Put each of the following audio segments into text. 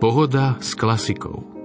Pohoda s klasikou.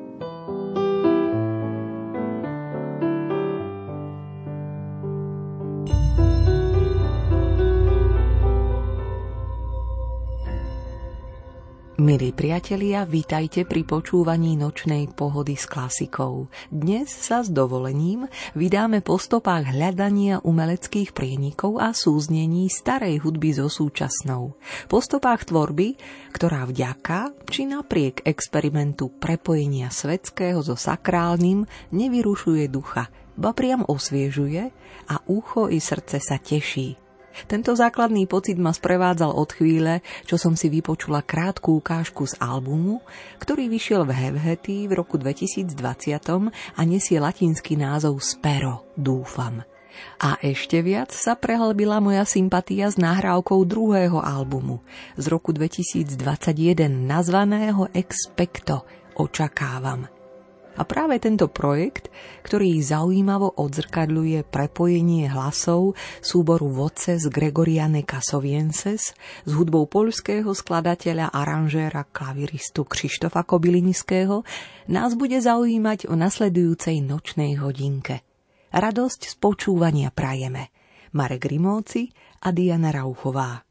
Priatelia, vítajte pri počúvaní nočnej pohody s klasikou. Dnes sa s dovolením vydáme po stopách hľadania umeleckých prienikov a súznení starej hudby so súčasnou. Po stopách tvorby, ktorá vďaka či napriek experimentu prepojenia svetského so sakrálnym nevyrušuje ducha, ba priam osviežuje a ucho i srdce sa teší. Tento základný pocit ma sprevádzal od chvíle, čo som si vypočula krátku ukážku z albumu, ktorý vyšiel v Hevhety v roku 2020 a nesie latinský názov Spero, dúfam. A ešte viac sa prehlbila moja sympatia s nahrávkou druhého albumu z roku 2021 nazvaného Expecto, očakávam – a práve tento projekt, ktorý zaujímavo odzrkadľuje prepojenie hlasov súboru Voces Gregoriane Casovienses s hudbou poľského skladateľa, aranžéra, klaviristu Krištofa Kobylinského, nás bude zaujímať o nasledujúcej nočnej hodinke. Radosť z počúvania prajeme. Marek Rimóci a Diana Rauchová.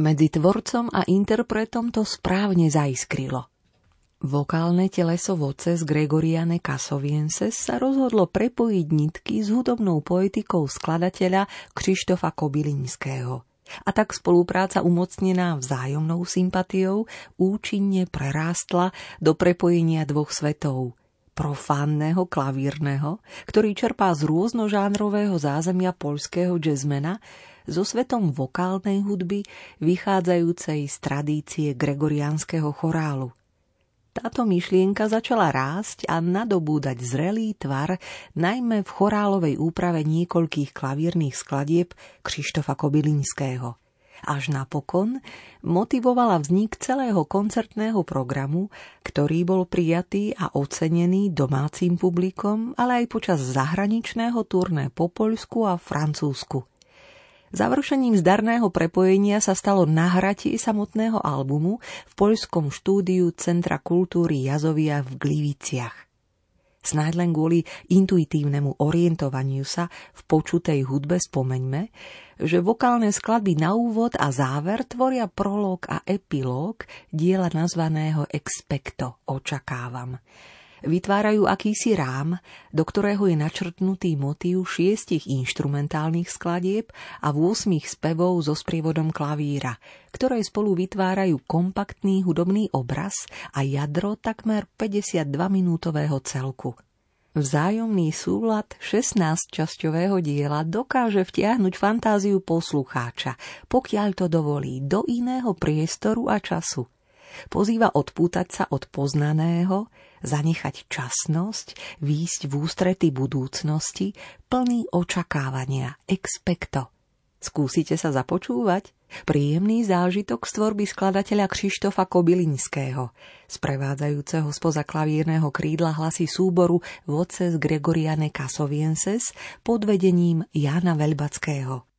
Medzi tvorcom a interpretom to správne zaiskrilo. Vokálne teleso z Gregoriane Casovienses sa rozhodlo prepojiť nitky s hudobnou poetikou skladateľa Krištofa Kobylinského. A tak spolupráca umocnená vzájomnou sympatiou účinne prerástla do prepojenia dvoch svetov – profánneho klavírneho, ktorý čerpá z rôznožánrového zázemia poľského jazzmena so svetom vokálnej hudby vychádzajúcej z tradície gregoriánskeho chorálu. Táto myšlienka začala rásť a nadobúdať zrelý tvar najmä v chorálovej úprave niekoľkých klavírnych skladieb Krištofa Kobylinského. Až napokon motivovala vznik celého koncertného programu, ktorý bol prijatý a ocenený domácim publikom, ale aj počas zahraničného turné po Poľsku a Francúzsku. Završením zdarného prepojenia sa stalo nahratie samotného albumu v poľskom štúdiu Centra kultúry Jazovia v Gliviciach. Snáď len kvôli intuitívnemu orientovaniu sa v počutej hudbe spomeňme, že vokálne skladby na úvod a záver tvoria prolog a epilóg diela nazvaného Expecto, očakávam vytvárajú akýsi rám, do ktorého je načrtnutý motív šiestich inštrumentálnych skladieb a v 8 spevov so sprievodom klavíra, ktoré spolu vytvárajú kompaktný hudobný obraz a jadro takmer 52-minútového celku. Vzájomný súlad 16-časťového diela dokáže vtiahnuť fantáziu poslucháča, pokiaľ to dovolí, do iného priestoru a času. Pozýva odpútať sa od poznaného, zanechať časnosť, výjsť v ústrety budúcnosti, plný očakávania, expecto. Skúsite sa započúvať? Príjemný zážitok z tvorby skladateľa Krištofa Kobylinského, sprevádzajúceho spoza klavírneho krídla hlasy súboru Voces Gregoriane Casovienses pod vedením Jana Veľbackého.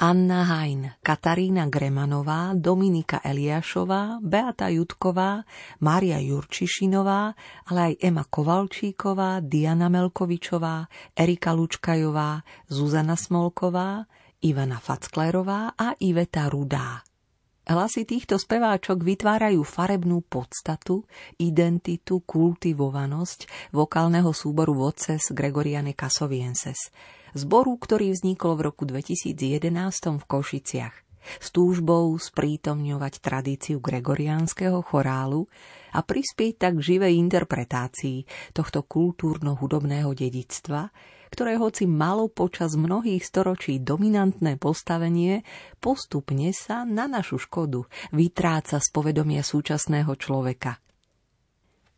Anna Hajn, Katarína Gremanová, Dominika Eliášová, Beata Jutková, Mária Jurčišinová, ale aj Ema Kovalčíková, Diana Melkovičová, Erika Lučkajová, Zuzana Smolková, Ivana Facklerová a Iveta Rudá. Hlasy týchto speváčok vytvárajú farebnú podstatu, identitu, kultivovanosť vokálneho súboru Voces Gregoriane Casovienses – zboru, ktorý vznikol v roku 2011 v Košiciach. S túžbou sprítomňovať tradíciu gregoriánskeho chorálu a prispieť tak k živej interpretácii tohto kultúrno-hudobného dedictva, ktoré hoci malo počas mnohých storočí dominantné postavenie, postupne sa na našu škodu vytráca z povedomia súčasného človeka –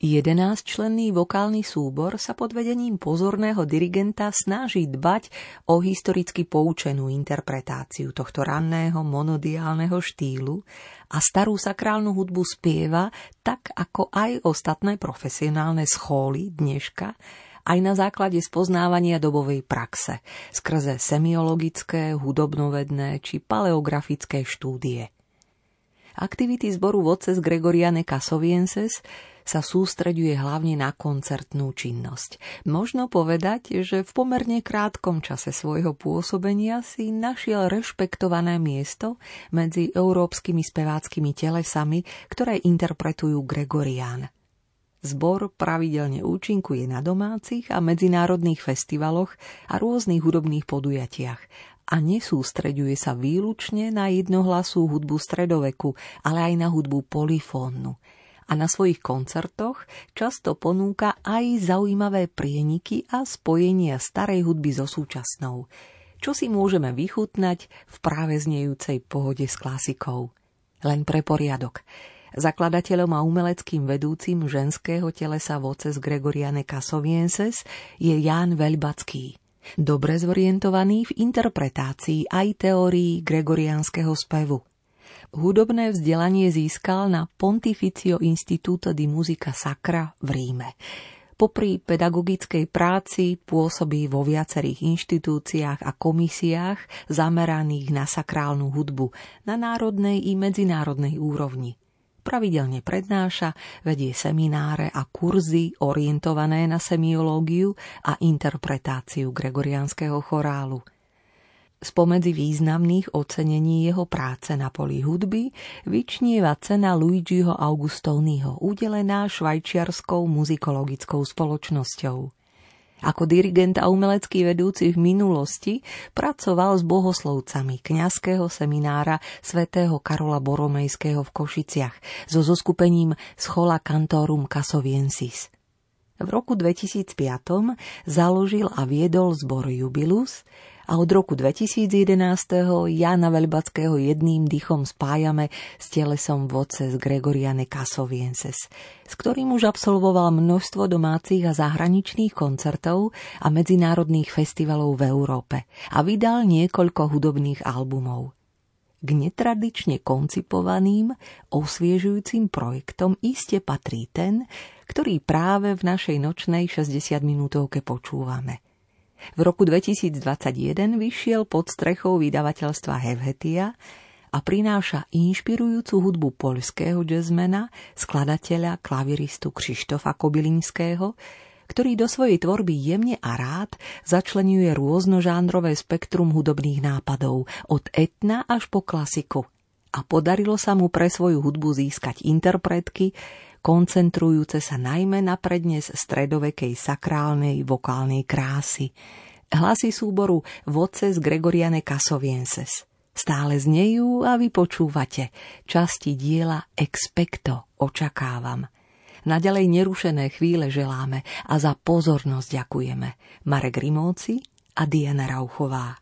Jedenáctčlenný vokálny súbor sa pod vedením pozorného dirigenta snaží dbať o historicky poučenú interpretáciu tohto ranného monodiálneho štýlu a starú sakrálnu hudbu spieva tak ako aj ostatné profesionálne schóly dneška, aj na základe spoznávania dobovej praxe, skrze semiologické, hudobnovedné či paleografické štúdie. Aktivity zboru Voces Gregoriane Casovienses sa sústreďuje hlavne na koncertnú činnosť. Možno povedať, že v pomerne krátkom čase svojho pôsobenia si našiel rešpektované miesto medzi európskymi speváckými telesami, ktoré interpretujú Gregorián. Zbor pravidelne účinkuje na domácich a medzinárodných festivaloch a rôznych hudobných podujatiach a nesústreďuje sa výlučne na jednohlasú hudbu stredoveku, ale aj na hudbu polifónnu – a na svojich koncertoch často ponúka aj zaujímavé prieniky a spojenia starej hudby so súčasnou, čo si môžeme vychutnať v práve znejúcej pohode s klasikou. Len pre poriadok. Zakladateľom a umeleckým vedúcim ženského telesa voces Gregoriane Casovienses je Ján Veľbacký. Dobre zorientovaný v interpretácii aj teórií gregoriánskeho spevu – Hudobné vzdelanie získal na Pontificio Instituto di Musica Sacra v Ríme. Popri pedagogickej práci pôsobí vo viacerých inštitúciách a komisiách zameraných na sakrálnu hudbu na národnej i medzinárodnej úrovni. Pravidelne prednáša, vedie semináre a kurzy orientované na semiológiu a interpretáciu gregoriánskeho chorálu – Spomedzi významných ocenení jeho práce na poli hudby vyčnieva cena Luigiho Augustovnyho, udelená švajčiarskou muzikologickou spoločnosťou. Ako dirigent a umelecký vedúci v minulosti pracoval s bohoslovcami kňazského seminára svätého Karola Boromejského v Košiciach so zoskupením Schola Cantorum Casoviensis. V roku 2005 založil a viedol zbor Jubilus, a od roku 2011. Jana Veľbackého jedným dýchom spájame s telesom z Gregoriane Casovienses, s ktorým už absolvoval množstvo domácich a zahraničných koncertov a medzinárodných festivalov v Európe a vydal niekoľko hudobných albumov. K netradične koncipovaným, osviežujúcim projektom iste patrí ten, ktorý práve v našej nočnej 60 minútovke počúvame – v roku 2021 vyšiel pod strechou vydavateľstva Hevhetia a prináša inšpirujúcu hudbu poľského jazzmena, skladateľa, klaviristu Krištofa Kobylinského, ktorý do svojej tvorby jemne a rád začlenuje rôznožánrové spektrum hudobných nápadov, od etna až po klasiku. A podarilo sa mu pre svoju hudbu získať interpretky, koncentrujúce sa najmä na prednes stredovekej sakrálnej vokálnej krásy. Hlasy súboru z Gregoriane Casovienses. Stále znejú a vy počúvate časti diela Expecto očakávam. Naďalej nerušené chvíle želáme a za pozornosť ďakujeme. Marek Rimóci a Diana Rauchová.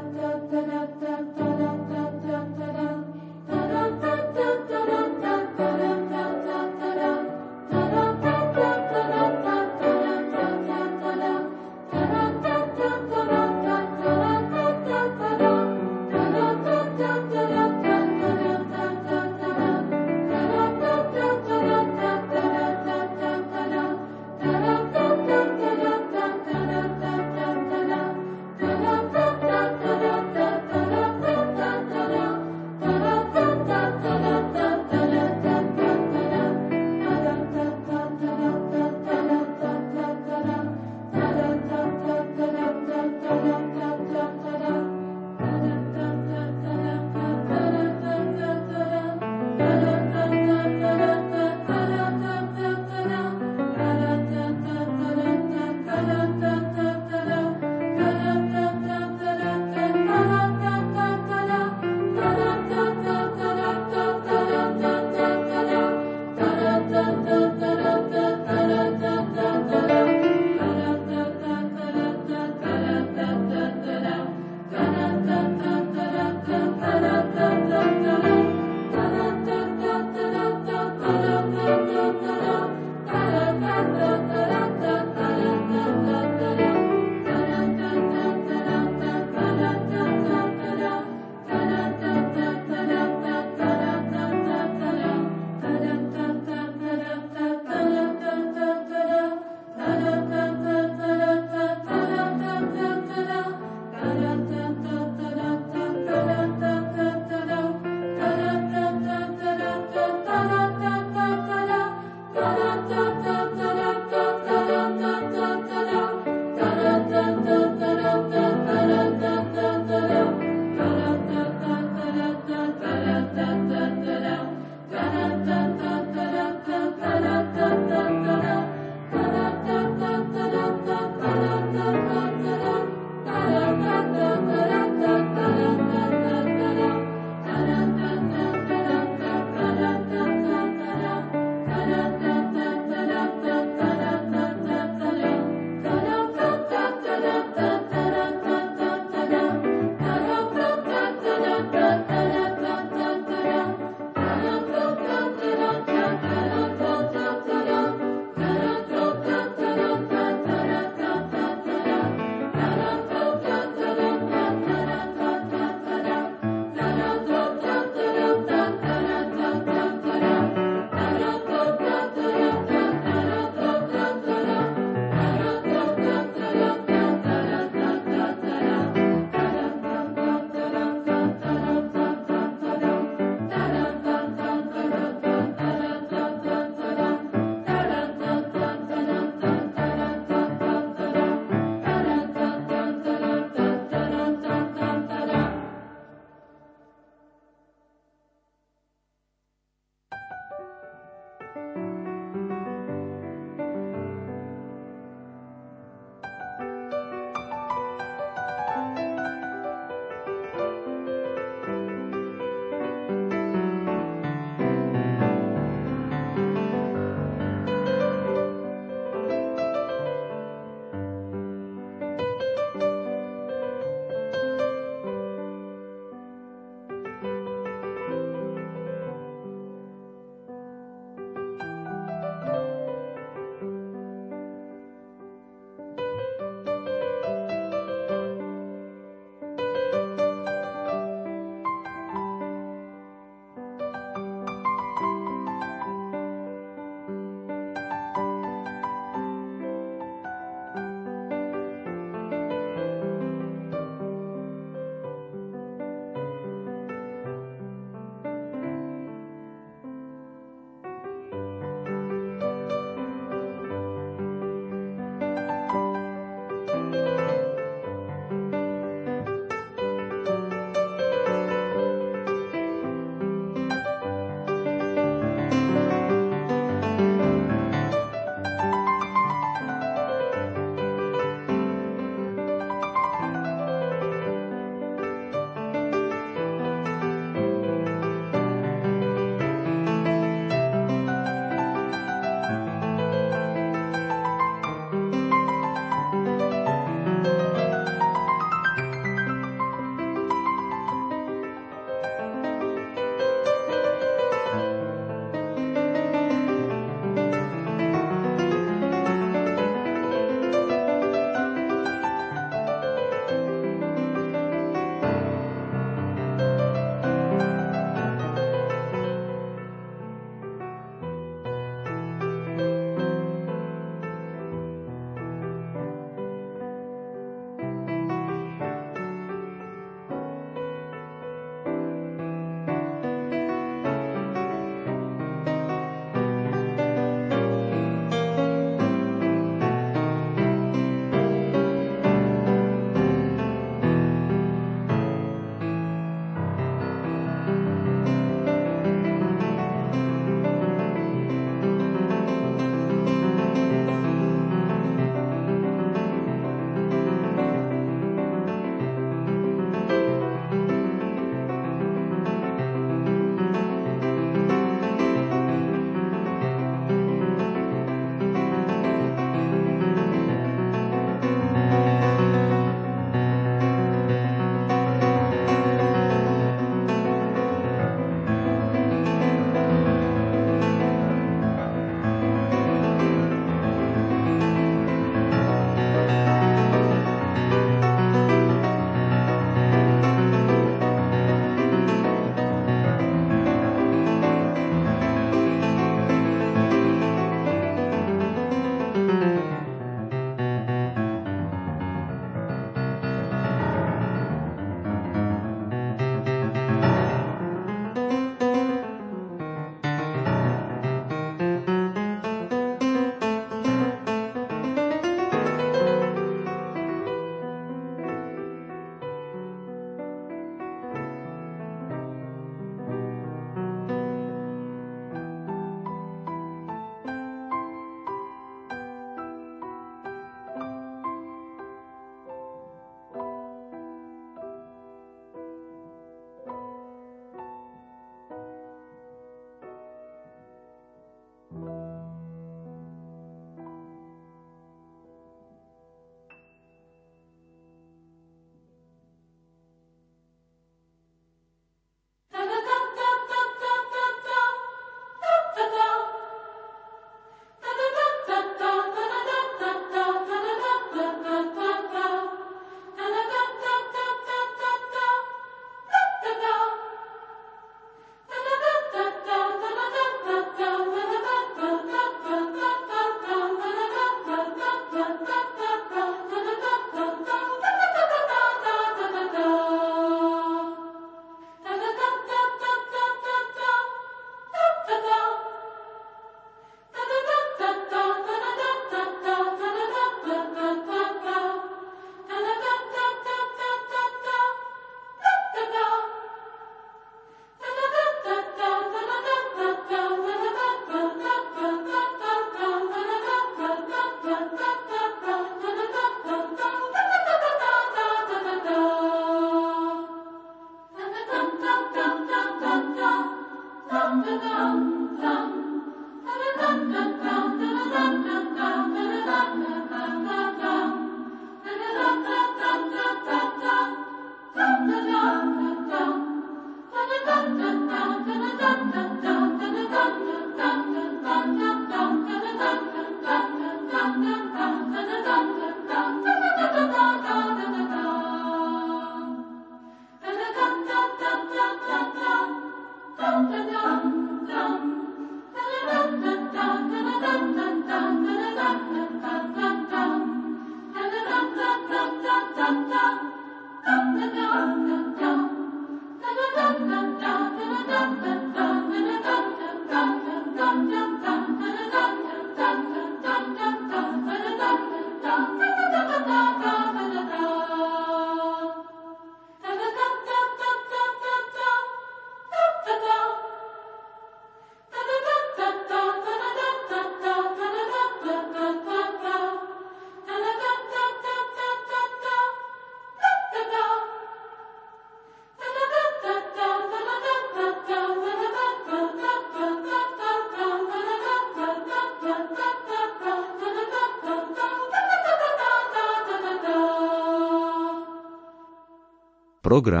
Program